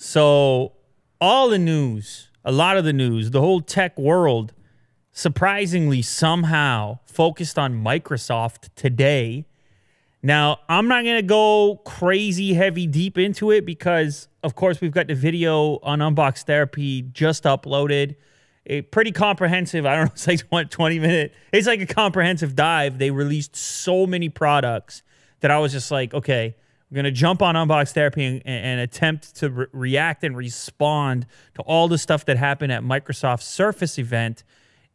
So, all the news, a lot of the news, the whole tech world, surprisingly, somehow focused on Microsoft today. Now, I'm not going to go crazy heavy deep into it because, of course, we've got the video on Unbox Therapy just uploaded. A pretty comprehensive, I don't know, it's like 20 minute. It's like a comprehensive dive. They released so many products that I was just like, okay, we're going to jump on Unbox Therapy and, and attempt to re- react and respond to all the stuff that happened at Microsoft's Surface event.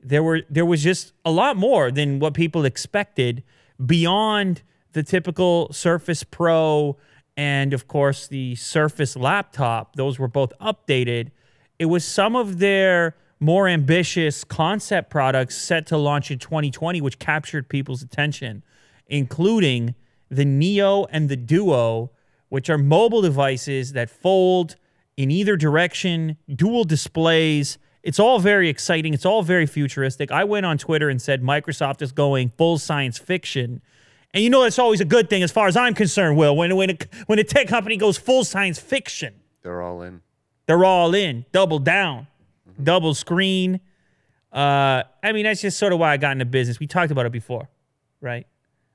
There were there was just a lot more than what people expected beyond the typical Surface Pro and of course the Surface laptop. Those were both updated. It was some of their more ambitious concept products set to launch in 2020 which captured people's attention, including the Neo and the Duo, which are mobile devices that fold in either direction, dual displays. It's all very exciting. It's all very futuristic. I went on Twitter and said Microsoft is going full science fiction. And you know that's always a good thing as far as I'm concerned, Will. When when a, when a tech company goes full science fiction, They're all in. they're all in, double down, double screen. Uh, I mean, that's just sort of why I got into business. We talked about it before, right?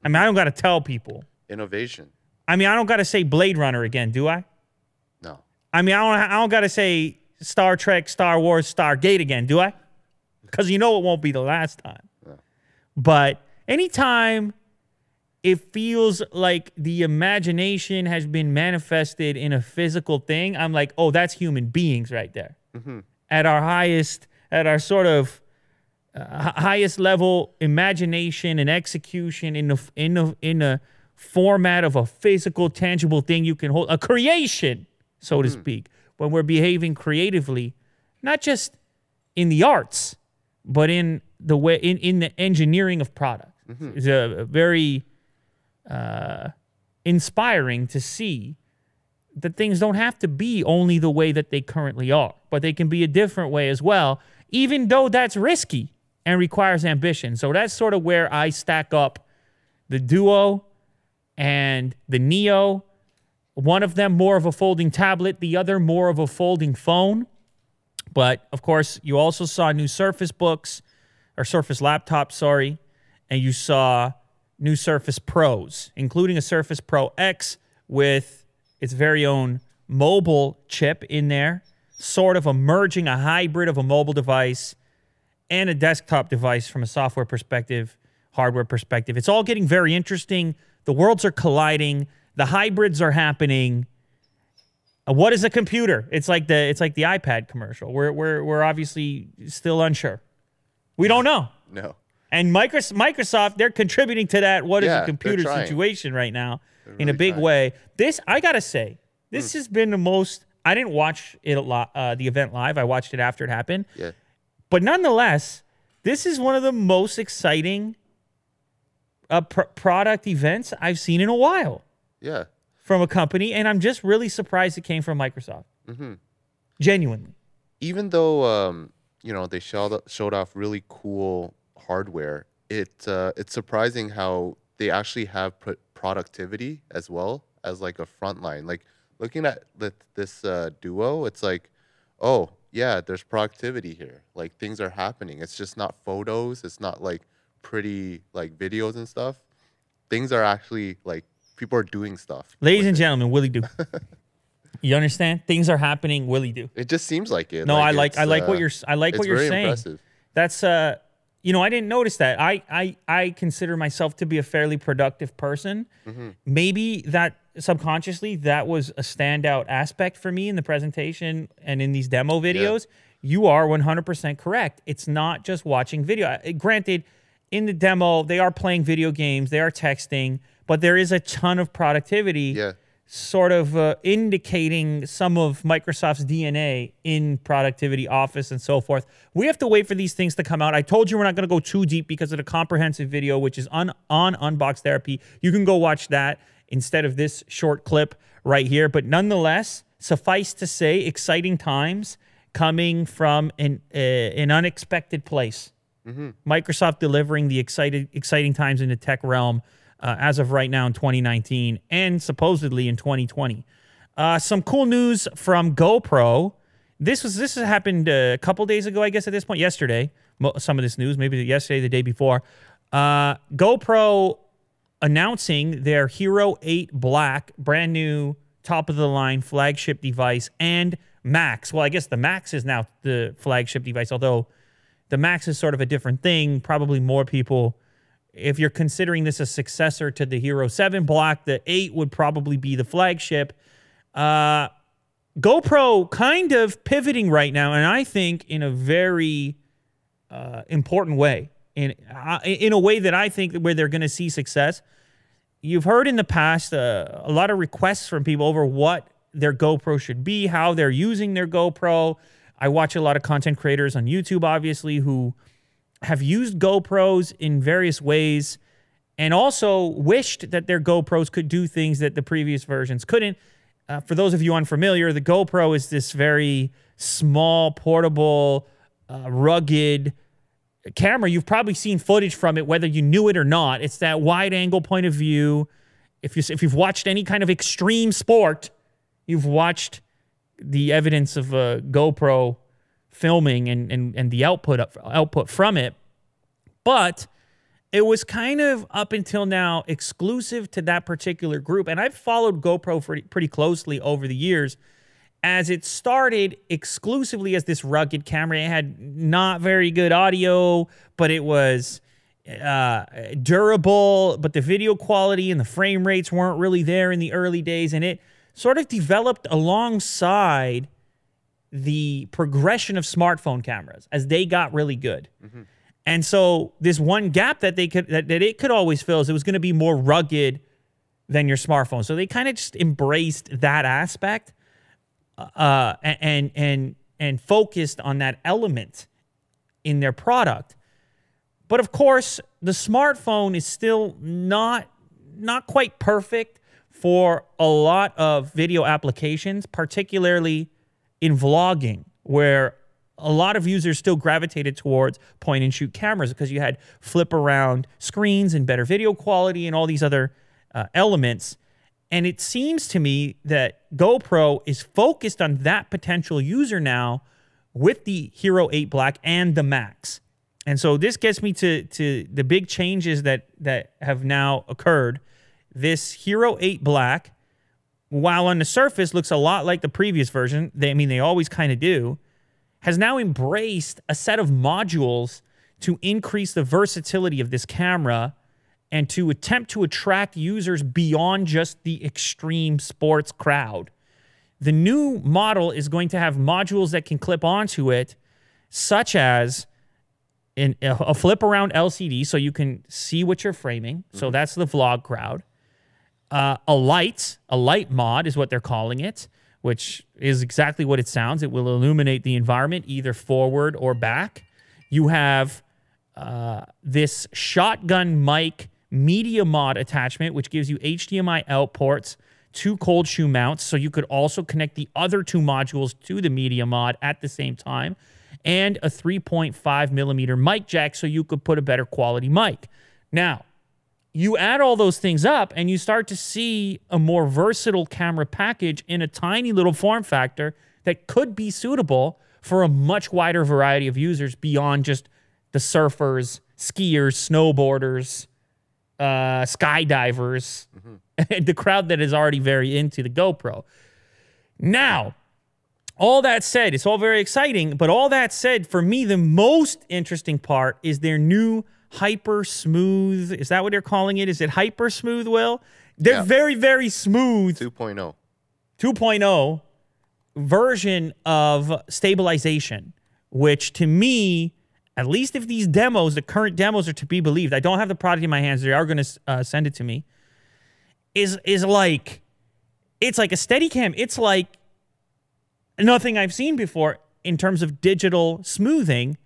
I mean, I don't got to tell people. Innovation. I mean, I don't got to say Blade Runner again, do I? No. I mean, I don't. I don't got to say Star Trek, Star Wars, Stargate again, do I? Because you know it won't be the last time. But anytime it feels like the imagination has been manifested in a physical thing, I'm like, oh, that's human beings right there. Mm-hmm. At our highest, at our sort of uh, highest level imagination and execution in the in the in the format of a physical tangible thing you can hold a creation so to speak when we're behaving creatively not just in the arts but in the way in, in the engineering of products. It's a, a very uh, inspiring to see that things don't have to be only the way that they currently are, but they can be a different way as well, even though that's risky and requires ambition. So that's sort of where I stack up the Duo and the Neo. One of them more of a folding tablet, the other more of a folding phone. But of course, you also saw new Surface books or Surface laptops, sorry, and you saw new Surface Pros, including a Surface Pro X with its very own mobile chip in there, sort of a merging a hybrid of a mobile device and a desktop device from a software perspective, hardware perspective. It's all getting very interesting. The worlds are colliding, the hybrids are happening. Uh, What is a computer? It's like the it's like the iPad commercial. We're we're we're obviously still unsure. We don't know. No. And Microsoft, Microsoft, they're contributing to that. What is Yeah, a computer situation right now in a big trying. Way? This I gotta say, this has been the most. I didn't watch it a lot, uh, the event live. I watched it after it happened, Yeah. But nonetheless, this is one of the most exciting uh, pr- product events I've seen in a while Yeah. from a company, and I'm just really surprised it came from Microsoft. Mm-hmm. Genuinely, Even though um, you know they showed showed off really cool hardware, it uh, it's surprising how they actually have put productivity as well as like a front line. Like looking at the, this uh, duo, it's like, oh yeah, there's productivity here. Like things are happening. It's just not photos. It's not like pretty like videos and stuff. Things are actually like people are doing stuff. ladies and it. gentlemen, Willie do. you understand? Things are happening. Willie do. It just seems like it. No, I like I like what uh, you're s- I like what you're saying. impressive. That's uh you know, I didn't notice that. I I I consider myself to be a fairly productive person. Mm-hmm. Maybe that subconsciously that was a standout aspect for me in the presentation and in these demo videos. You are 100% correct. It's not just watching video. Granted, in the demo, they are playing video games, they are texting, but there is a ton of productivity Yeah. sort of uh, indicating some of Microsoft's DNA in productivity, Office, and so forth. We have to wait for these things to come out. I told you we're not going to go too deep because of the comprehensive video, which is on, on Unbox Therapy. You can go watch that instead of this short clip right here. But nonetheless, suffice to say, exciting times coming from an, uh, an unexpected place. Microsoft delivering the excited, exciting times in the tech realm uh, as of right now in 2019 and supposedly in 2020. Uh, some cool news from GoPro. This was this happened a couple days ago, I guess. At this point, yesterday. Some of this news, maybe yesterday, the day before. Uh, GoPro announcing their Hero 8 Black, brand new top of the line flagship device, and Max. Well, I guess the Max is now the flagship device, although the Max is sort of a different thing. Probably more people, if you're considering this a successor to the Hero 7 Black, the 8 would probably be the flagship. Uh, GoPro kind of pivoting right now, and I think in a very uh, important way, in in a way that I think where they're going to see success. You've heard in the past uh, a lot of requests from people over what their GoPro should be, how they're using their GoPro. I watch a lot of content creators on YouTube, obviously, who have used GoPros in various ways and also wished that their GoPros could do things that the previous versions couldn't. Uh, for those of you unfamiliar, the GoPro is this very small, portable, uh, rugged camera. You've probably seen footage from it, whether you knew it or not. It's that wide angle point of view. If you if you've watched any kind of extreme sport, you've watched the evidence of a GoPro filming and and and the output output from it. But it was kind of up until now exclusive to that particular group, and I've followed GoPro pretty, pretty closely over the years as it started exclusively as this rugged camera. It had not very good audio, but it was uh, durable, but the video quality and the frame rates weren't really there in the early days. And it sort of developed alongside the progression of smartphone cameras as they got really good. Mm-hmm. And so this one gap that they could that, that it could always fill is it was going to be more rugged than your smartphone. So they kind of just embraced that aspect uh, and and and focused on that element in their product. But of course, the smartphone is still not not quite perfect for a lot of video applications, particularly in vlogging, where a lot of users still gravitated towards point and shoot cameras because you had flip around screens and better video quality and all these other uh, elements. And it seems to me that GoPro is focused on that potential user now with the Hero 8 Black and the Max. And so this gets me to, to the big changes that, that have now occurred. This Hero 8 Black, while on the surface looks a lot like the previous version, they, I mean, they always kind of do, has now embraced a set of modules to increase the versatility of this camera and to attempt to attract users beyond just the extreme sports crowd. The new model is going to have modules that can clip onto it, such as in a flip around LCD so you can see what you're framing. Mm-hmm. So that's the vlog crowd. Uh, a light, a light mod is what they're calling it, which is exactly what it sounds. It will illuminate the environment either forward or back. You have uh, this shotgun mic media mod attachment, which gives you HDMI out ports, two cold shoe mounts, so you could also connect the other two modules to the media mod at the same time, and a 3.5 millimeter mic jack, so you could put a better quality mic. Now, you add all those things up and you start to see a more versatile camera package in a tiny little form factor that could be suitable for a much wider variety of users beyond just the surfers, skiers, snowboarders, uh, skydivers, mm-hmm. and the crowd that is already very into the GoPro. Now, all that said, it's all very exciting, but all that said, for me, the most interesting part is their new hyper smooth. Is that what they're calling it? Is it hyper smooth, Will? They're yeah. very, very smooth. 2.0. 2.0 version of stabilization, which to me at least if these demos, the current demos are to be believed, I don't have the product in my hands. They are going to uh, send it to me. Is is like, it's like a steady cam. It's like nothing I've seen before in terms of digital smoothing.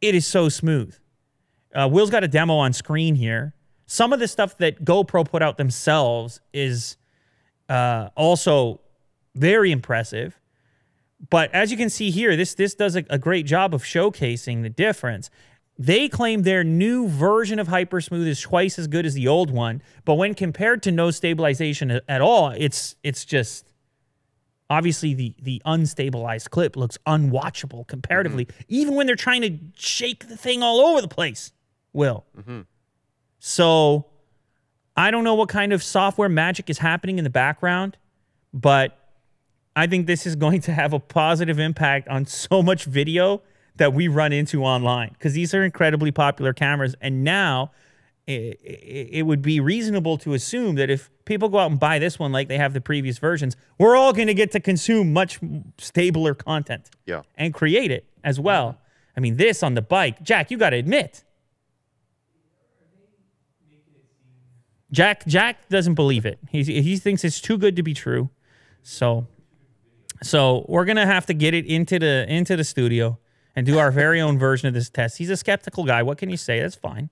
It is so smooth. Uh, Will's got a demo on screen here. Some of the stuff that GoPro put out themselves is uh, also very impressive. But as you can see here, this this does a, a great job of showcasing the difference. They claim their new version of Hypersmooth is twice as good as the old one, but when compared to no stabilization at all, it's it's just obviously the the unstabilized clip looks unwatchable comparatively, mm-hmm. even when they're trying to shake the thing all over the place. Will. Mm-hmm. So I don't know what kind of software magic is happening in the background, but I think this is going to have a positive impact on so much video that we run into online because these are incredibly popular cameras. And now it, it would be reasonable to assume that if people go out and buy this one like they have the previous versions, we're all going to get to consume much stabler content Yeah. and create it as well. I mean, this on the bike, Jack, you got to admit. Jack Jack doesn't believe it. He he thinks it's too good to be true. So so we're gonna have to get it into the into the studio and do our very own version of this test. He's a skeptical guy. What can you say? That's fine.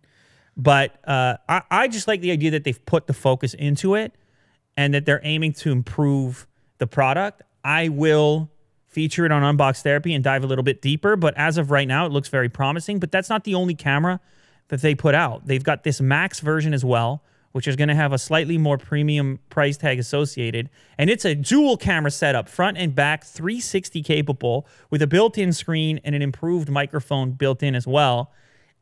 But uh, I, I just like the idea that they've put the focus into it and that they're aiming to improve the product. I will feature it on Unbox Therapy and dive a little bit deeper. But as of right now, it looks very promising. But that's not the only camera that they put out. They've got this Max version as well, which is going to have a slightly more premium price tag associated. And it's a dual camera setup, front and back, 360 capable, with a built in screen and an improved microphone built in as well.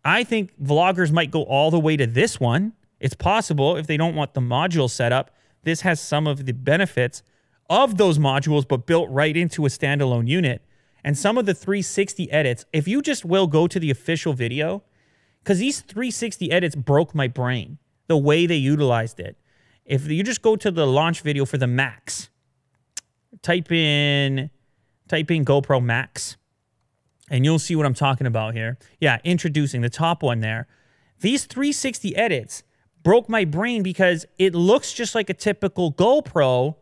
I think vloggers might go all the way to this one. It's possible if they don't want the module setup. This has some of the benefits of those modules, but built right into a standalone unit. And some of the 360 edits, if you just will go to the official video, because these 360 edits broke my brain the way they utilized it. If you just go to the launch video for the Max, type in type in GoPro Max, and you'll see what I'm talking about here. Yeah, introducing the top one there. These 360 edits broke my brain because it looks just like a typical GoPro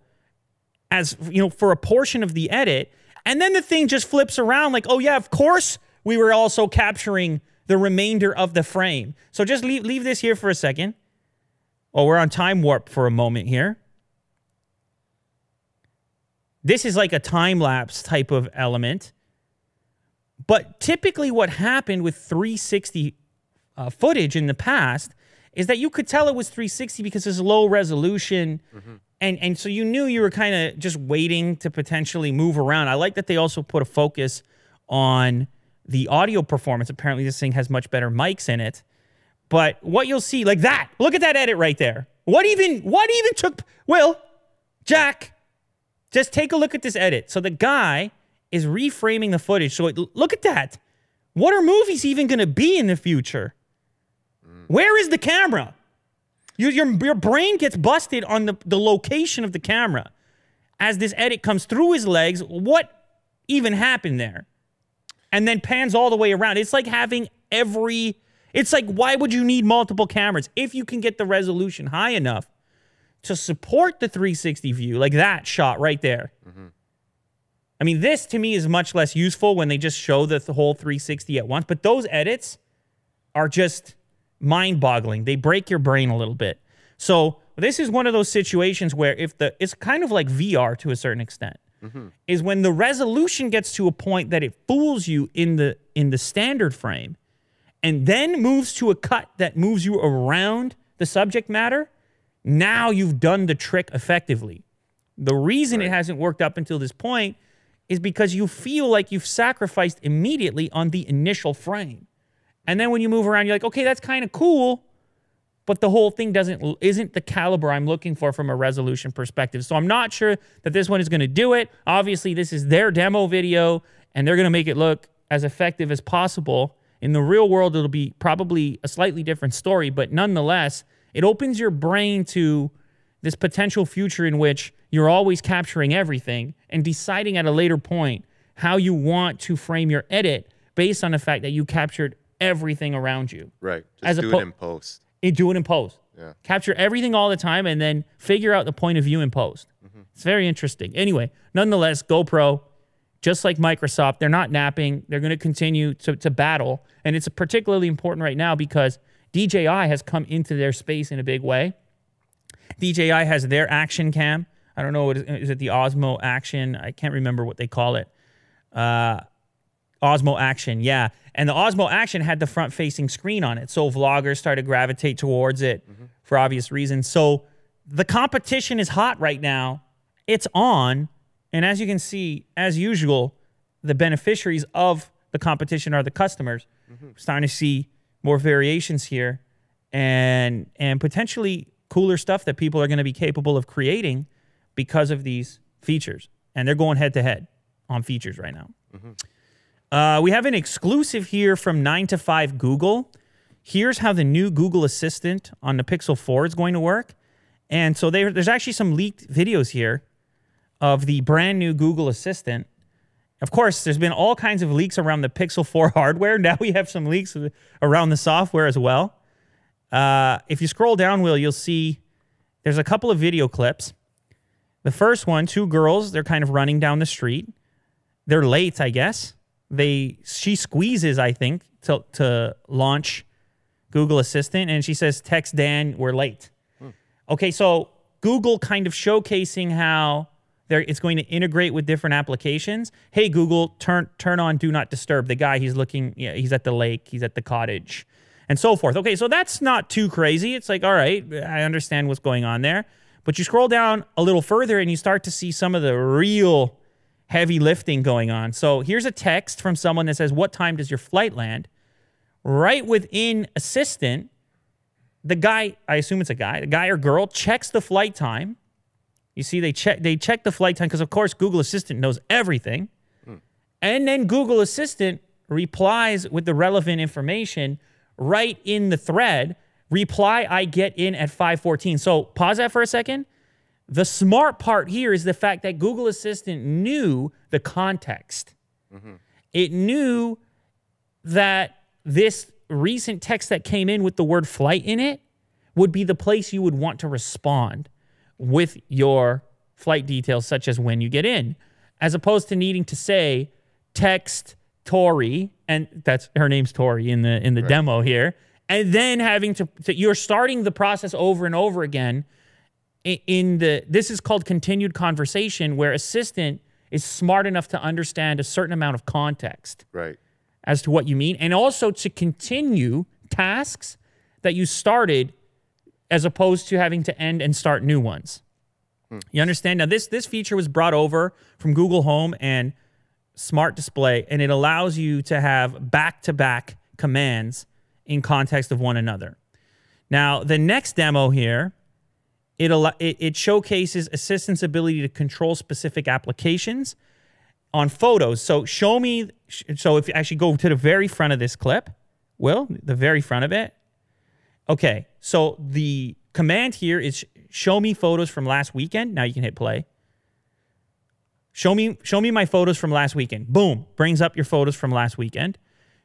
as you know for a portion of the edit and then the thing just flips around like oh yeah of course we were also capturing the remainder of the frame so just leave, leave this here for a second oh we're on time warp for a moment here this is like a time lapse type of element but typically what happened with 360 uh, footage in the past is that you could tell it was 360 because it's low resolution and and so you knew you were kind of just waiting to potentially move around. I like that they also put a focus on the audio performance. Apparently this thing has much better mics in it. But what you'll see like that. Look at that edit right there. What even what even took Will Jack just take a look at this edit. So the guy is reframing the footage. So it, look at that. What are movies even going to be in the future? Where is the camera? Your, your, your brain gets busted on the, the location of the camera. As this edit comes through his legs, what even happened there? And then pans all the way around. It's like having every. It's like, why would you need multiple cameras if you can get the resolution high enough to support the 360 view, like that shot right there? I mean, this to me is much less useful when they just show the, whole 360 at once. But those edits are just mind boggling. They break your brain a little bit. So this is one of those situations where if the it's kind of like VR to a certain extent. Mm-hmm. Is when the resolution gets to a point that it fools you in the in the standard frame and then moves to a cut that moves you around the subject matter, now you've done the trick effectively. The reason it hasn't worked up until this point is because you feel like you've sacrificed immediately on the initial frame. And then when you move around, you're like, okay, that's kind of cool, but the whole thing doesn't isn't the caliber I'm looking for from a resolution perspective. So I'm not sure that this one is going to do it. Obviously, this is their demo video, and they're going to make it look as effective as possible. In the real world, it'll be probably a slightly different story, but nonetheless, it opens your brain to this potential future in which you're always capturing everything and deciding at a later point how you want to frame your edit based on the fact that you captured everything around you. Right. Just As do it in post. And do it in post. Yeah. Capture everything all the time and then figure out the point of view in post. Mm-hmm. It's very interesting. Anyway, nonetheless, GoPro, just like Microsoft, they're not napping. They're going to continue to, to battle. And it's particularly important right now because DJI has come into their space in a big way. DJI has their action cam. I don't know what is, is it the Osmo Action? I can't remember what they call it. Uh, Osmo Action, yeah. And the Osmo Action had the front facing screen on it. So vloggers started to gravitate towards it for obvious reasons. So the competition is hot right now. It's on. And as you can see, as usual, the beneficiaries of the competition are the customers. We're starting to see more variations here and and potentially cooler stuff that people are going to be capable of creating because of these features. And they're going head to head on features right now. Uh, we have an exclusive here from 9 to 5 Google. Here's how the new Google Assistant on the Pixel 4 is going to work. And so there, there's actually some leaked videos here of the brand new Google Assistant. Of course, there's been all kinds of leaks around the Pixel 4 hardware. Now we have some leaks around the software as well. Uh, if you scroll down, Will, you'll see there's a couple of video clips. The first one, two girls, they're kind of running down the street. They're late, I guess. They she squeezes, I think, to to launch Google Assistant, and she says, "Text Dan, we're late." Okay, so Google kind of showcasing how it's going to integrate with different applications. Hey Google, turn turn on do not disturb. The guy he's looking, yeah, he's at the lake, he's at the cottage, and so forth. Okay, so that's not too crazy. It's like, all right, I understand what's going on there. But you scroll down a little further and you start to see some of the real heavy lifting going on. So here's a text from someone that says, What time does your flight land? Right within Assistant, the guy, I assume it's a guy, the guy or girl checks the flight time. You see, they check they check the flight time because of course Google Assistant knows everything. And then Google Assistant replies with the relevant information right in the thread. Reply I get in at 514. So pause that for a second. The smart part here is the fact that Google Assistant knew the context. Mm-hmm. It knew that this recent text that came in with the word flight in it would be the place you would want to respond with your flight details, such as when you get in, as opposed to needing to say text Tori, and that's her name's Tori in the in the demo here, and then having to, to you're starting the process over and over again i- in the this is called continued conversation where assistant is smart enough to understand a certain amount of context Right. as to what you mean and also to continue tasks that you started as opposed to having to end and start new ones. Hmm. You understand? Now this this feature was brought over from Google Home and Smart Display and it allows you to have back-to-back commands in context of one another. Now, the next demo here it, it, it showcases assistant's ability to control specific applications on photos. So show me. So if you actually go to the very front of this clip, Will, the very front of it. Okay. So the command here is show me photos from last weekend. Now you can hit play. Show me, show me my photos from last weekend. Boom, brings up your photos from last weekend.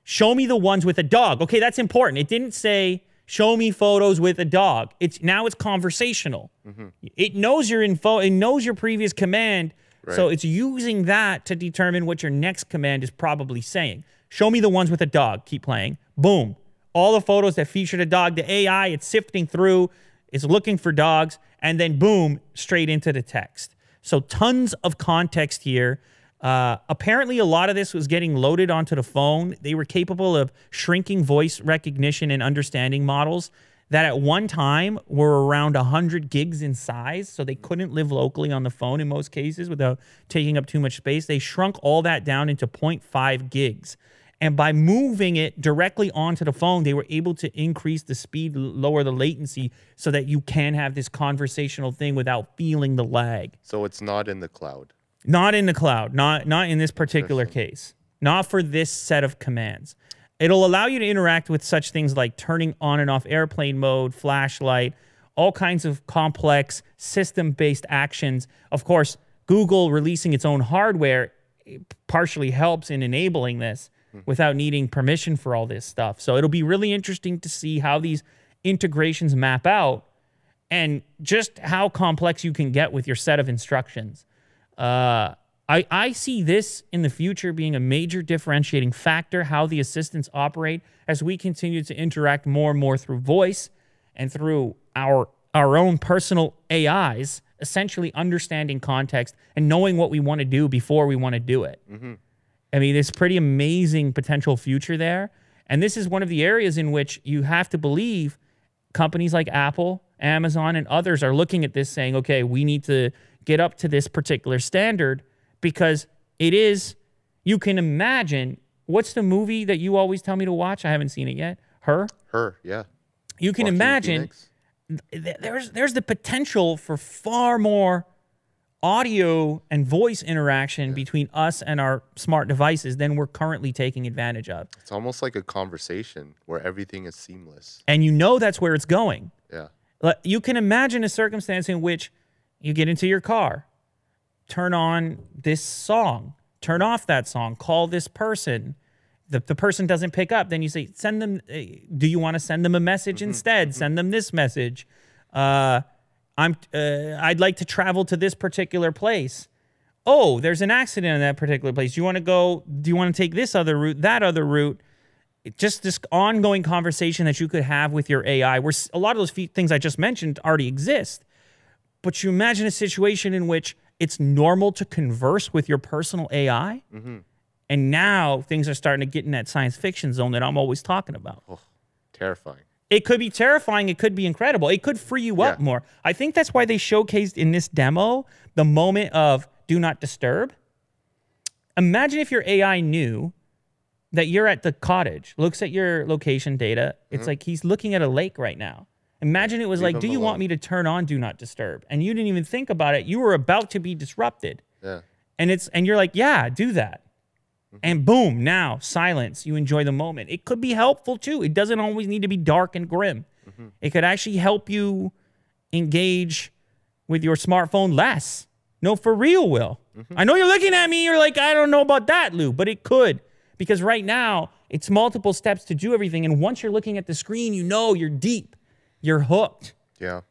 Show me the ones with a dog. Okay, that's important. It didn't say show me photos with a dog. It's now it's conversational. Mm-hmm. It knows your info. It knows your previous command. So it's using that to determine what your next command is probably saying. Show me the ones with a dog. Keep playing. Boom. All the photos that featured a dog. The AI, it's sifting through, it's looking for dogs, and then boom, straight into the text. So tons of context here. Uh, apparently, a lot of this was getting loaded onto the phone. They were capable of shrinking voice recognition and understanding models that at one time were around 100 gigs in size. So they couldn't live locally on the phone in most cases without taking up too much space. They shrunk all that down into 0.5 gigs. And by moving it directly onto the phone, they were able to increase the speed, lower the latency so that you can have this conversational thing without feeling the lag. So it's not in the cloud. Not in the cloud, not not in this particular case. Not for this set of commands. It'll allow you to interact with such things like turning on and off airplane mode, flashlight, all kinds of complex system-based actions. Of course, Google releasing its own hardware eh, partially helps in enabling this without needing permission for all this stuff. So it'll be really interesting to see how these integrations map out and just how complex you can get with your set of instructions. Uh, I, I see this in the future being a major differentiating factor, how the assistants operate as we continue to interact more and more through voice and through our, our own personal AIs, essentially understanding context and knowing what we want to do before we want to do it. I mean, there's pretty amazing potential future there. And this is one of the areas in which you have to believe companies like Apple, Amazon, and others are looking at this saying, okay, we need to get up to this particular standard because it is, you can imagine, what's the movie that you always tell me to watch? I haven't seen it yet. Her? Her, yeah. You can imagine th- there's there's the potential for far more audio and voice interaction between us and our smart devices than we're currently taking advantage of. It's almost like a conversation where everything is seamless. And you know that's where it's going. Yeah. Like, You can imagine a circumstance in which you get into your car, turn on this song, turn off that song, call this person. The, the person doesn't pick up, then you say, send them, eh, do you want to send them a message instead? Send them this message. Uh, I'm, uh, I'd like to travel to this particular place. Oh, there's an accident in that particular place. Do you want to go? Do you want to take this other route, that other route? It- just this ongoing conversation that you could have with your AI, where a lot of those things I just mentioned already exist. But you imagine a situation in which it's normal to converse with your personal AI, and now things are starting to get in that science fiction zone that I'm always talking about. Oh, terrifying. It could be terrifying. It could be incredible. It could free you up Yeah. more. I think that's why they showcased in this demo the moment of do not disturb. Imagine if your AI knew that you're at the cottage, looks at your location data. It's like he's looking at a lake right now. Imagine it was Mm-hmm. Leave like, do you want me to turn on do not disturb? And you didn't even think about it. You were about to be disrupted Yeah. and it's and you're like yeah do that Mm-hmm. and boom now silence you enjoy the moment. It could be helpful too. It doesn't always need to be dark and grim. Mm-hmm. It could actually help you engage with your smartphone less. No for real will. Mm-hmm. I know you're looking at me you're like i don't know about that Lew but it could. Because right now it's multiple steps to do everything and once you're looking at the screen you know you're deep. You're hooked. Yeah.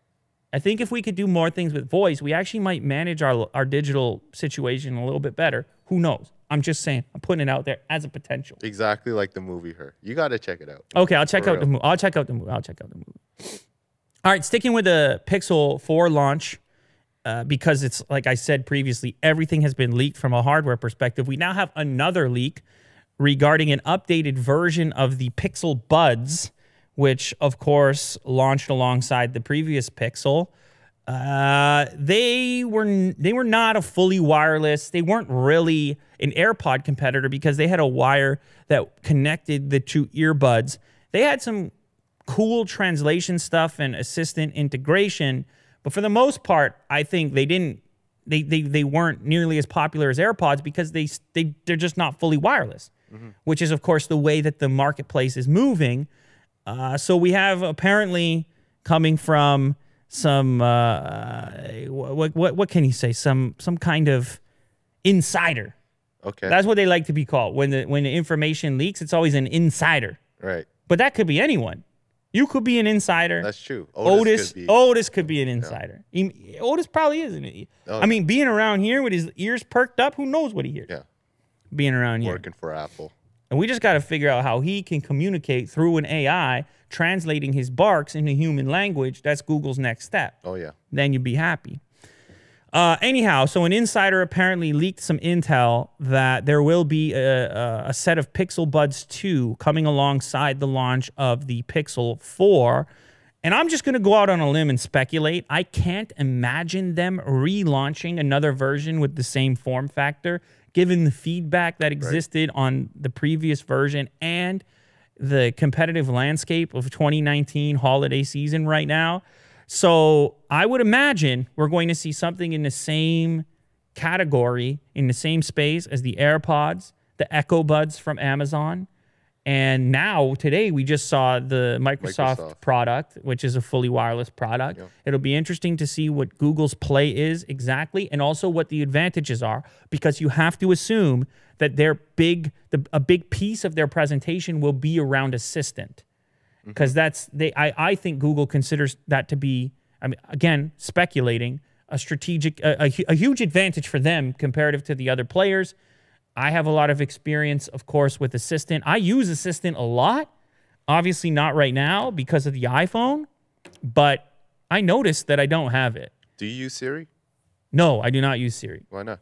I think if we could do more things with voice, we actually might manage our our digital situation a little bit better. Who knows? I'm just saying. I'm putting it out there as a potential. Exactly like the movie Her. You got to check it out. Okay, I'll check For out the movie. I'll check out the movie. I'll check out the movie. All right, sticking with the Pixel 4 launch, uh, because it's like I said previously, everything has been leaked from a hardware perspective. We now have another leak regarding an updated version of the Pixel Buds, which of course launched alongside the previous Pixel. Uh, they were they were not a fully wireless. They weren't really an AirPod competitor because they had a wire that connected the two earbuds. They had some cool translation stuff and assistant integration, but for the most part, I think they didn't they they, they weren't nearly as popular as AirPods because they they they're just not fully wireless, which is of course the way that the marketplace is moving. Uh, so we have apparently coming from some uh, what, what what can you say some some kind of insider. Okay. That's what they like to be called when the when the information leaks. It's always an insider, right. but that could be anyone. You could be an insider. That's true. Otis, could be- Otis could be an insider. He- Otis probably is. Isn't he? Oh, I mean, being around here with his ears perked up, who knows what he hears? yeah, Being around here. working for Apple. And we just got to figure out how he can communicate through an AI, translating his barks into human language. That's Google's next step. Oh yeah. Then you'd be happy. Uh, anyhow, so an insider apparently leaked some intel that there will be a, a, a set of Pixel Buds 2 coming alongside the launch of the Pixel 4. And I'm just going to go out on a limb and speculate. I can't imagine them relaunching another version with the same form factor, given the feedback that existed on the previous version and the competitive landscape of 2019 holiday season right now. So I would imagine we're going to see something in the same category, in the same space as the AirPods, the Echo Buds from Amazon. And now, today, we just saw the Microsoft, Microsoft. product, which is a fully wireless product. It'll be interesting to see what Google's play is exactly and also what the advantages are because you have to assume that their big, the, a big piece of their presentation will be around Assistant mm-hmm. because that's they I, I think google considers that to be i mean again speculating a strategic a, a, a huge advantage for them comparative to the other players i have a lot of experience of course with assistant i use assistant a lot obviously not right now because of the iphone but i noticed that i don't have it Do you use Siri? no i do not use siri Why not?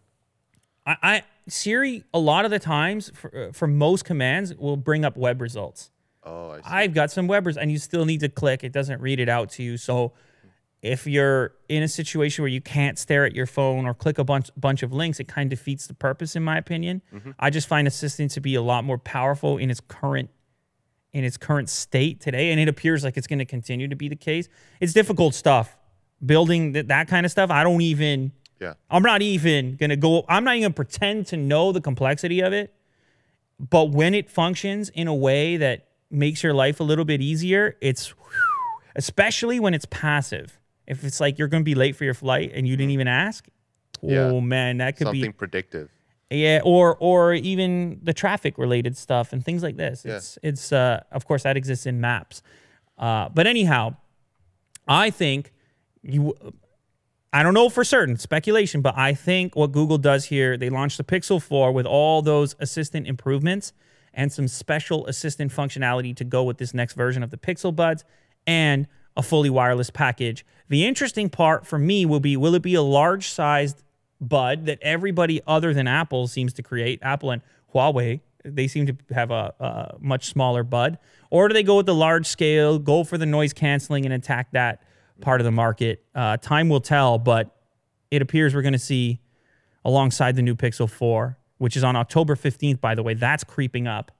I, I Siri, a lot of the times, for, uh, for most commands, will bring up web results. Oh, I see. I've got some web results, and you still need to click. It doesn't read it out to you. So if you're in a situation where you can't stare at your phone or click a bunch bunch of links, it kind of defeats the purpose, in my opinion. Mm-hmm. I just find Assistant to be a lot more powerful in its current in its current state today, and it appears like it's going to continue to be the case. It's difficult stuff building th- that kind of stuff. I don't even. yeah. I'm not even gonna go. I'm not even gonna pretend to know the complexity of it. But when it functions in a way that makes your life a little bit easier, it's especially when it's passive. If it's like you're gonna be late for your flight and you didn't even ask, Yeah. oh man, that could Something be something predictive. yeah, or or even the traffic related stuff and things like this. Yeah. It's it's uh of course that exists in maps. Uh, but anyhow, I think you I don't know for certain, speculation, but I think what Google does here, they launched the Pixel 4 with all those assistant improvements and some special assistant functionality to go with this next version of the Pixel Buds and a fully wireless package. The interesting part for me will be will it be a large sized bud that everybody other than Apple seems to create? Apple and Huawei, they seem to have a, a much smaller bud. Or do they go with the large scale, go for the noise canceling and attack that part of the market? Uh, time will tell, but it appears we're going to see alongside the new Pixel 4, which is on October 15th, by the way. That's creeping up.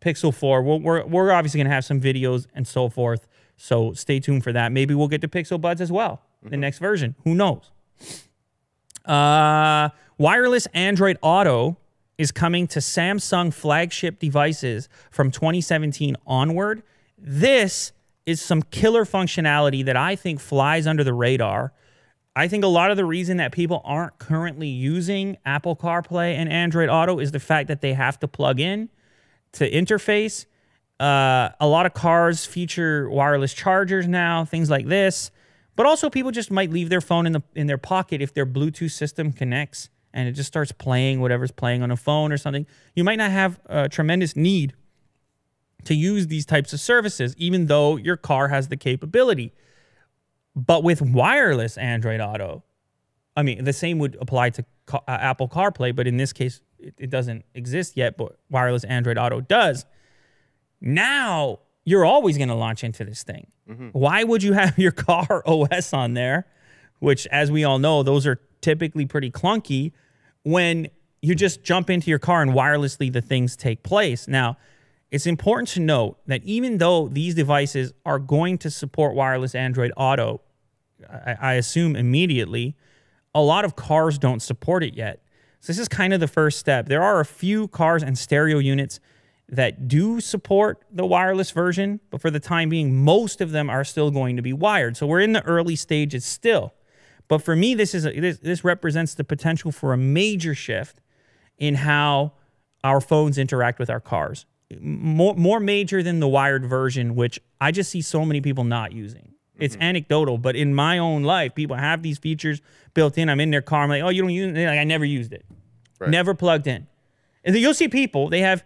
Pixel 4, we're, we're, we're obviously going to have some videos and so forth. So stay tuned for that. Maybe we'll get to Pixel Buds as well, the next version. Who knows? Uh, wireless Android Auto is coming to Samsung flagship devices from 2017 onward. This is some killer functionality that I think flies under the radar. I think a lot of the reason that people aren't currently using Apple CarPlay and Android Auto is the fact that they have to plug in to interface. Uh, a lot of cars feature wireless chargers now, things like this. But also, people just might leave their phone in the in their pocket if their Bluetooth system connects and it just starts playing whatever's playing on a phone or something. You might not have a tremendous need to use these types of services, even though your car has the capability. But with wireless Android Auto, I mean, the same would apply to uh, Apple CarPlay, but in this case, it, it doesn't exist yet, but wireless Android Auto does. Now you're always going to launch into this thing. Mm-hmm. Why would you have your car OS on there, which, as we all know, those are typically pretty clunky, when you just jump into your car and wirelessly the things take place? Now, it's important to note that even though these devices are going to support wireless Android Auto, I, I assume immediately, a lot of cars don't support it yet. So this is kind of the first step. There are a few cars and stereo units that do support the wireless version, but for the time being, most of them are still going to be wired. So we're in the early stages still. But for me, this is a, this, this represents the potential for a major shift in how our phones interact with our cars. More more major than the wired version, which I just see so many people not using. It's mm-hmm. anecdotal, but in my own life, people have these features built in. I'm in their car. I'm like, oh, you don't use it? Like, I never used it. Right. Never plugged in. And then you'll see people, they have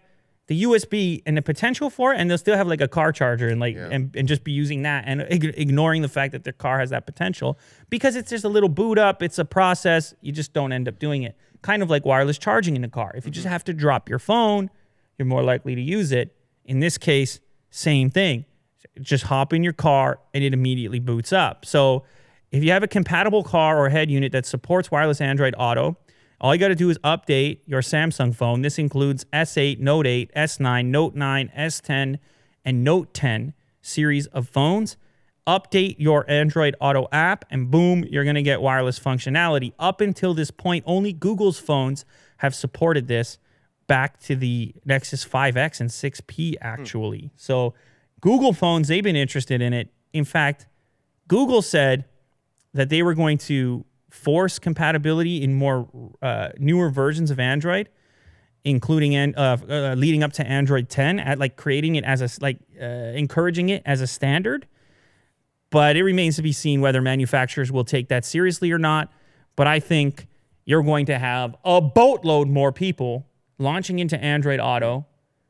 the USB and the potential for it, and they'll still have like a car charger and like and, and just be using that and ig- ignoring the fact that their car has that potential because it's just a little boot up, it's a process, you just don't end up doing it. Kind of like wireless charging in the car. If you just mm-hmm. have to drop your phone, you're more likely to use it. In this case, same thing. Just hop in your car and it immediately boots up. So if you have a compatible car or head unit that supports wireless Android Auto, all you got to do is update your Samsung phone. This includes S8, Note 8, S9, Note 9, S10, and Note 10 series of phones. Update your Android Auto app, and boom, you're going to get wireless functionality. Up until this point, only Google's phones have supported this back to the Nexus 5X and 6P, actually. Hmm. So, Google phones, they've been interested in it. In fact, Google said that they were going to force compatibility in more uh, newer versions of Android, including and uh, uh, leading up to Android 10, at like creating it as a like uh, encouraging it as a standard. But it remains to be seen whether manufacturers will take that seriously or not. But I think you're going to have a boatload more people launching into Android Auto,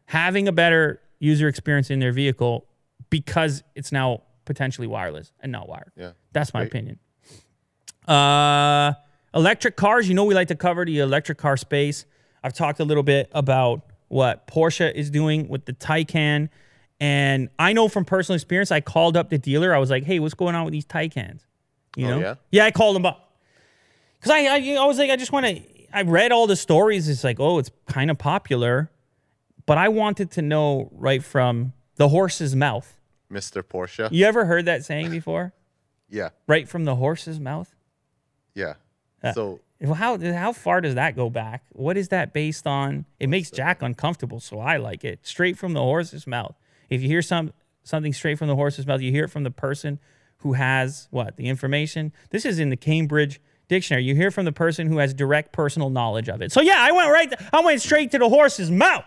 having a better user experience in their vehicle because it's now potentially wireless and not wired. Yeah. That's my Great. opinion. Uh, electric cars. You know we like to cover the electric car space. I've talked a little bit about what Porsche is doing with the Taycan. And I know from personal experience, I called up the dealer. I was like, hey, what's going on with these Taycans? You Oh, know? yeah? Yeah, I called them up. Because I, I, I was like, I just want to, I read all the stories. It's like, oh, it's kind of popular. But I wanted to know right from the horse's mouth. Mr. Porsche. You ever heard that saying before? Yeah. right from the horse's mouth? Yeah. Uh, So How how far does that go back? What is that based on? It makes Jack uncomfortable, so I like it. Straight from the horse's mouth. If you hear some something straight from the horse's mouth, you hear it from the person who has what the information. This is in the Cambridge Dictionary. You hear from the person who has direct personal knowledge of it. So yeah, I went right. I went straight to the horse's mouth.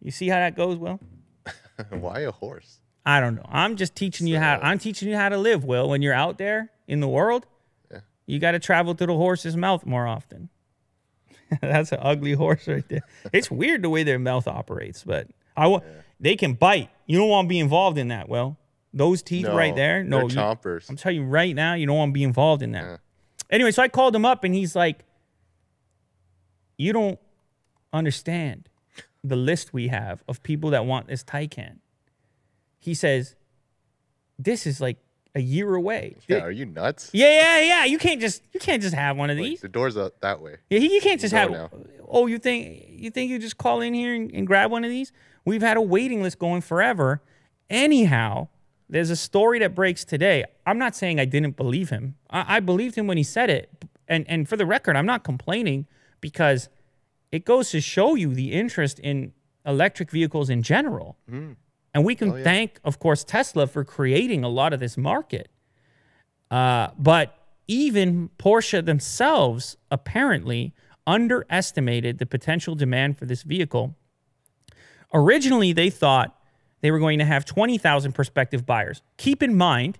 You see how that goes, Will? why a horse? I don't know. I'm just teaching you how. I'm teaching you how to live. Will, when you're out there in the world. You got to travel to the horse's mouth more often. That's an ugly horse right there. It's weird the way their mouth operates, but I wa- they can bite. You don't want to be involved in that. Well, those teeth right there. No, you- chompers. I'm telling you right now, you don't want to be involved in that. Anyway, so I called him up and he's like, You don't understand the list we have of people that want this Taycan. He says, This is like a year away. yeah, are you nuts? Yeah, yeah, yeah. You can't just you can't just have one of Like, these. the door's out that way. Yeah, you can't just have. now. Oh, you think you think you just call in here and, and grab one of these? We've had a waiting list going forever. Anyhow, there's a story that breaks today. I'm not saying I didn't believe him. I, I believed him when he said it, and and for the record, I'm not complaining because it goes to show you the interest in electric vehicles in general. Hmm. And we can yeah. thank, of course, Tesla for creating a lot of this market. Uh, but even Porsche themselves apparently underestimated the potential demand for this vehicle. Originally, they thought they were going to have 20,000 prospective buyers. Keep in mind,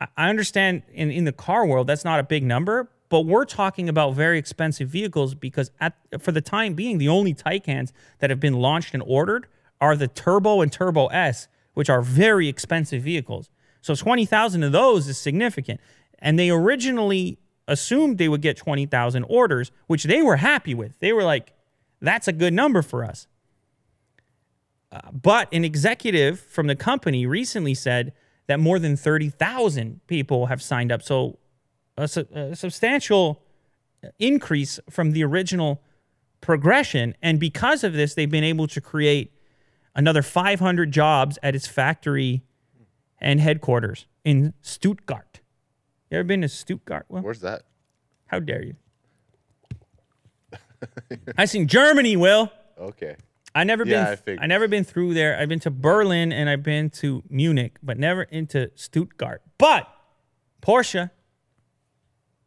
I- I understand in, in the car world, that's not a big number, but we're talking about very expensive vehicles because at for the time being, the only Taycans that have been launched and ordered are the Turbo and Turbo S, which are very expensive vehicles. So 20,000 of those is significant. And they originally assumed they would get 20,000 orders, which they were happy with. They were like, that's a good number for us. Uh, but an executive from the company recently said that more than 30,000 people have signed up. So a, su- a substantial increase from the original progression. And because of this, they've been able to create another 500 jobs at its factory and headquarters in Stuttgart. You ever been to Stuttgart? Will? Where's that? How dare you? I seen Germany, Will. Okay. I never Yeah, I been. figured. I, never been through there. I've been to Berlin and I've been to Munich, but never into Stuttgart. But Porsche,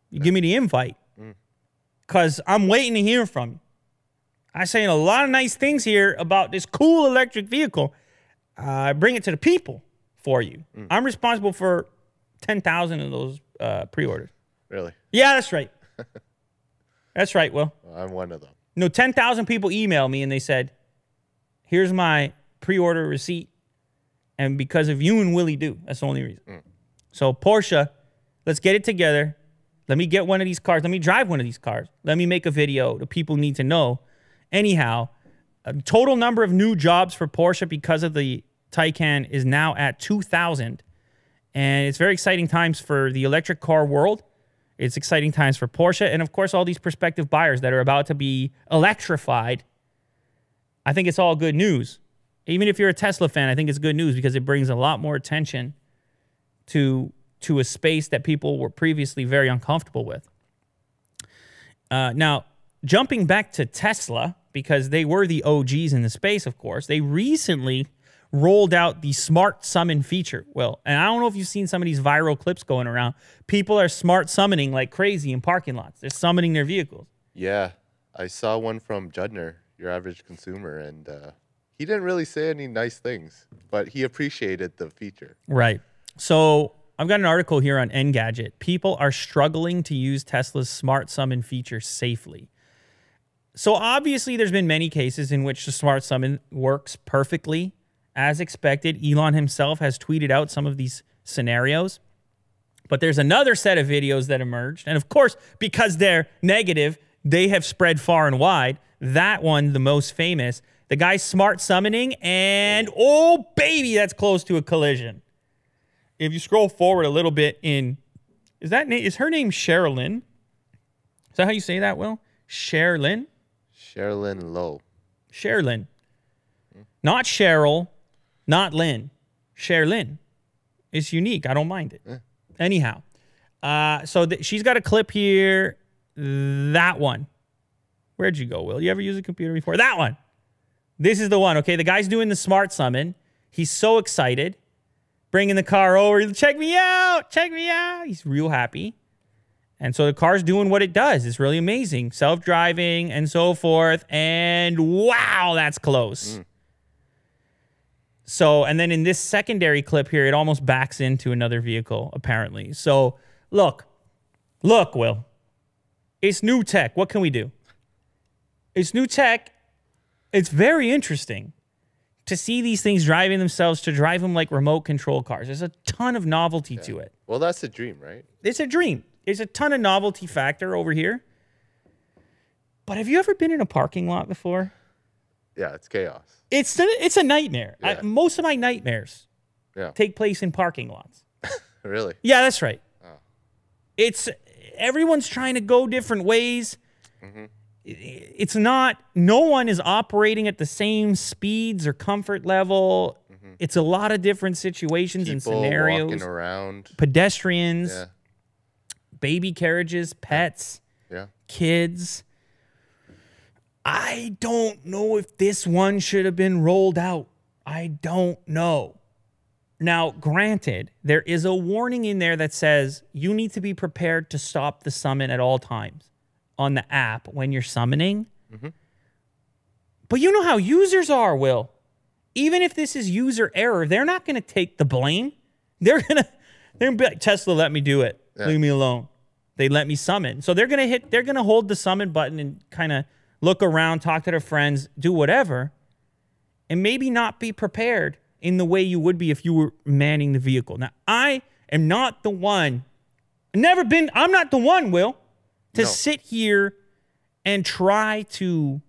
you give me the invite Mm. because I'm waiting to hear from you. I'm saying a lot of nice things here about this cool electric vehicle. I bring it to the people for you. Mm. I'm responsible for ten thousand of those uh, pre-orders. Really? Yeah, that's right. that's right. Will. Well, I'm one of them. No, 10,000 people emailed me and they said, here's my pre order receipt. And because of you and Willie Do, that's the only reason. So, Porsche, let's get it together. Let me get one of these cars. Let me drive one of these cars. Let me make a video. The people need to know. Anyhow, total number of new jobs for Porsche because of the Taycan is now at 2,000. And it's very exciting times for the electric car world. It's exciting times for Porsche. And of course, all these prospective buyers that are about to be electrified. I think it's all good news. Even if you're a Tesla fan, I think it's good news because it brings a lot more attention to, to a space that people were previously very uncomfortable with. Uh, now, jumping back to Tesla, because they were the OGs in the space, of course, they recently rolled out the smart summon feature. Well, and I don't know if you've seen some of these viral clips going around. People are smart summoning like crazy in parking lots. They're summoning their vehicles. Yeah, I saw one from Judner, your average consumer, and uh, he didn't really say any nice things, but he appreciated the feature. Right. So I've got an article here on Engadget. People are struggling to use Tesla's smart summon feature safely. So obviously, there's been many cases in which the smart summon works perfectly as expected. Elon himself has tweeted out some of these scenarios. But there's another set of videos that emerged. And of course, because they're negative, they have spread far and wide. That one, the most famous, the guy smart summoning, and oh baby, that's close to a collision. If you scroll forward a little bit in, is that is her name Sherilyn? Is that how you say that, Will? Sherilyn? Sherilyn Lowe. Sherilyn. Not Cheryl, not Lynn. Sherilyn. It's unique. I don't mind it. Anyhow, uh, so she's got a clip here. That one. Where'd you go, Will? You ever use a computer before? That one. This is the one. Okay, the guy's doing the smart summon. He's so excited, bringing the car over. Check me out. Check me out. He's real happy. And so the car's doing what it does. It's really amazing. Self driving and so forth. And wow, that's close. Mm. So, and then in this secondary clip here, it almost backs into another vehicle, apparently. So, look, look, Will, it's new tech. What can we do? It's new tech. It's very interesting to see these things driving themselves, to drive them like remote control cars. There's a ton of novelty to it. Well, that's a dream, right? It's a dream. There's a ton of novelty factor over here. But have you ever been in a parking lot before? Yeah, it's chaos. It's a, it's a nightmare. I, most of my nightmares Yeah. take place in parking lots. Really? Yeah, that's right. It's everyone's trying to go different ways. Mm-hmm. It's not. No one is operating at the same speeds or comfort level. It's a lot of different situations and Mm-hmm. People scenarios. walking around. Pedestrians, Yeah. Baby carriages, pets, Yeah. kids. I don't know if this one should have been rolled out. I don't know. Now, granted, there is a warning in there that says you need to be prepared to stop the summon at all times on the app when you're summoning. Mm-hmm. But you know how users are, Will. Even if this is user error, they're not going to take the blame. They're going to they're gonna be like, Tesla, let me do it. Yeah. Leave me alone. They let me summon. So they're going to hit they're going to hold the summon button and kind of look around, talk to their friends, do whatever and maybe not be prepared in the way you would be if you were manning the vehicle. Now, I am not the one, never been, I'm not the one, Will, to No. sit here and try to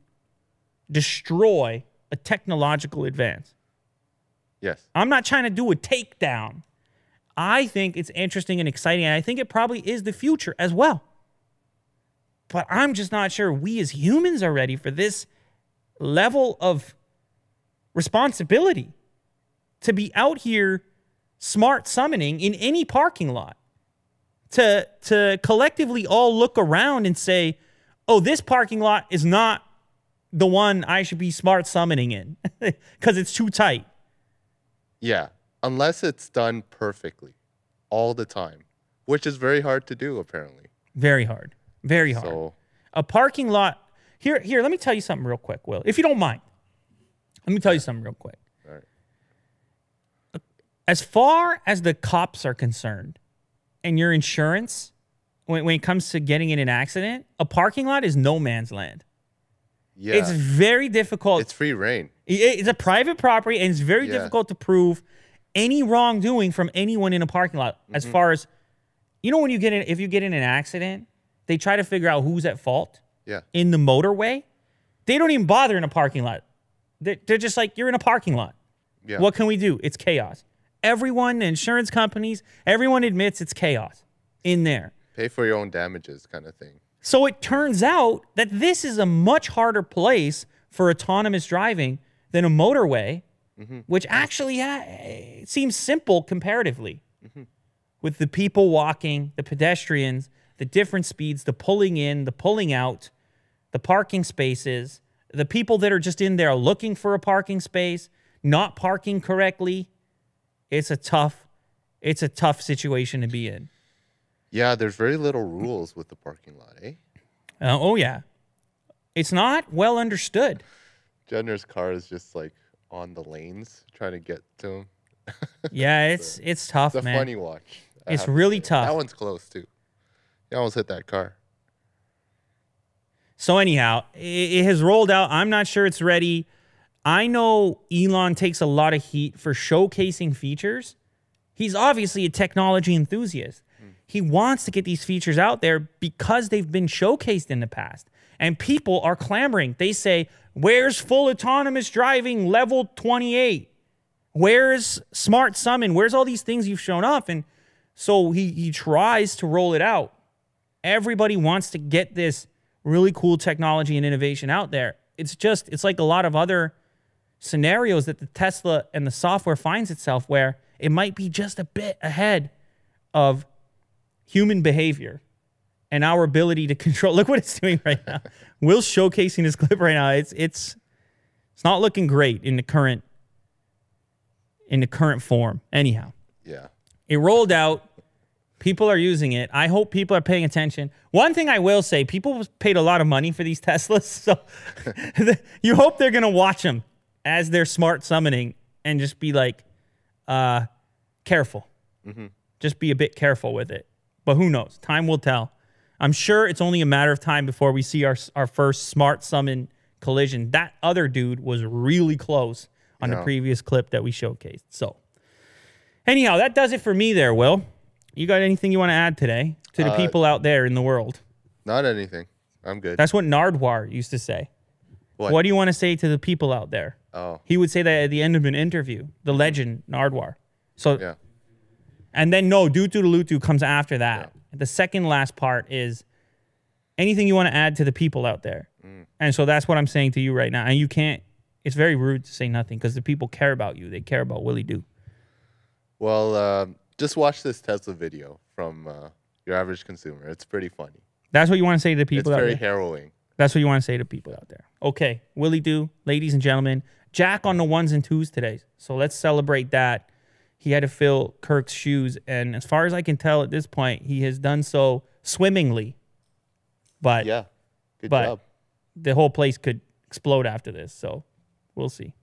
destroy a technological advance. Yes. I'm not trying to do a takedown. I think it's interesting and exciting, and I think it probably is the future as well. But I'm just not sure we as humans are ready for this level of responsibility to be out here smart summoning in any parking lot. To to collectively all look around and say, "Oh, this parking lot is not the one I should be smart summoning in because it's too tight." Yeah. Unless it's done perfectly all the time, which is very hard to do, apparently. Very hard. Very hard. So, a parking lot. Here, here. Let me tell you something real quick, Will, if you don't mind. Let me tell you something real quick. all right. As far as the cops are concerned, and your insurance, when, when it comes to getting in an accident, a parking lot is no man's land. Yeah. It's very difficult. it's free reign. It- It's a private property, and it's very Yeah. difficult to prove any wrongdoing from anyone in a parking lot. As Mm-hmm. far as you know, when you get in, if you get in an accident, they try to figure out who's at fault Yeah. in the motorway. They don't even bother in a parking lot. They- They're just like, you're in a parking lot. Yeah. What can we do? It's chaos. Everyone, the insurance companies, everyone admits it's chaos in there. Pay for your own damages kind of thing. So it turns out that this is a much harder place for autonomous driving than a motorway, which actually seems simple comparatively. With the people walking, the pedestrians, the different speeds, the pulling in, the pulling out, the parking spaces, the people that are just in there looking for a parking space, not parking correctly. It's a tough, it's a tough situation to be in. Yeah, there's very little rules with the parking lot, eh? Uh, oh yeah, it's not well understood. Jenner's car is just like on the lanes trying to get to him. Yeah, it's it's tough, It's a man. funny watch. I It's have to really tough. That one's close too. He almost hit that car. So anyhow, it, it has rolled out. I'm not sure it's ready. I know Elon takes a lot of heat for showcasing features. He's obviously a technology enthusiast. Hmm. He wants to get these features out there because they've been showcased in the past. And people are clamoring. They say, Where's full autonomous driving level 28? Where's smart summon? Where's all these things you've shown off? And so he, he tries to roll it out. Everybody wants to get this really cool technology and innovation out there. It's just, it's like a lot of other scenarios that the Tesla and the software finds itself where it might be just a bit ahead of human behavior and our ability to control. Look what it's doing right now. Will's showcasing this clip right now. It's it's it's not looking great in the current in the current form. Anyhow, Yeah. it rolled out. People are using it. I hope people are paying attention. One thing I will say, people paid a lot of money for these Teslas, so you hope they're gonna watch them as they're smart summoning and just be like, uh, careful. Just be a bit careful with it. But who knows? Time will tell. I'm sure it's only a matter of time before we see our our first smart summon collision. That other dude was really close on the previous clip that we showcased. So, anyhow, that does it for me there, Will. You got anything you want to add today to the Uh, people out there in the world? Not anything. I'm good. That's what Nardwuar used to say. What? What do you want to say to the people out there? Oh, He would say that at the end of an interview, the legend Nardwuar. So, yeah. and then no, Dutu to Lutu comes after that. The second last part is anything you want to add to the people out there. Mm. And so that's what I'm saying to you right now. And you can't, it's very rude to say nothing because the people care about you. They care about Willie Do. Well, um, just watch this Tesla video from uh, your average consumer. It's pretty funny. That's what you want to say to the people out there. It's very there. harrowing. That's what you want to say to people out there. Okay, Willie Do, ladies and gentlemen, Jack on the ones and twos today. So let's celebrate that. He had to fill Kirk's shoes, and as far as I can tell at this point, he has done so swimmingly. But Yeah. Good But- job. the whole place could explode after this. So we'll see.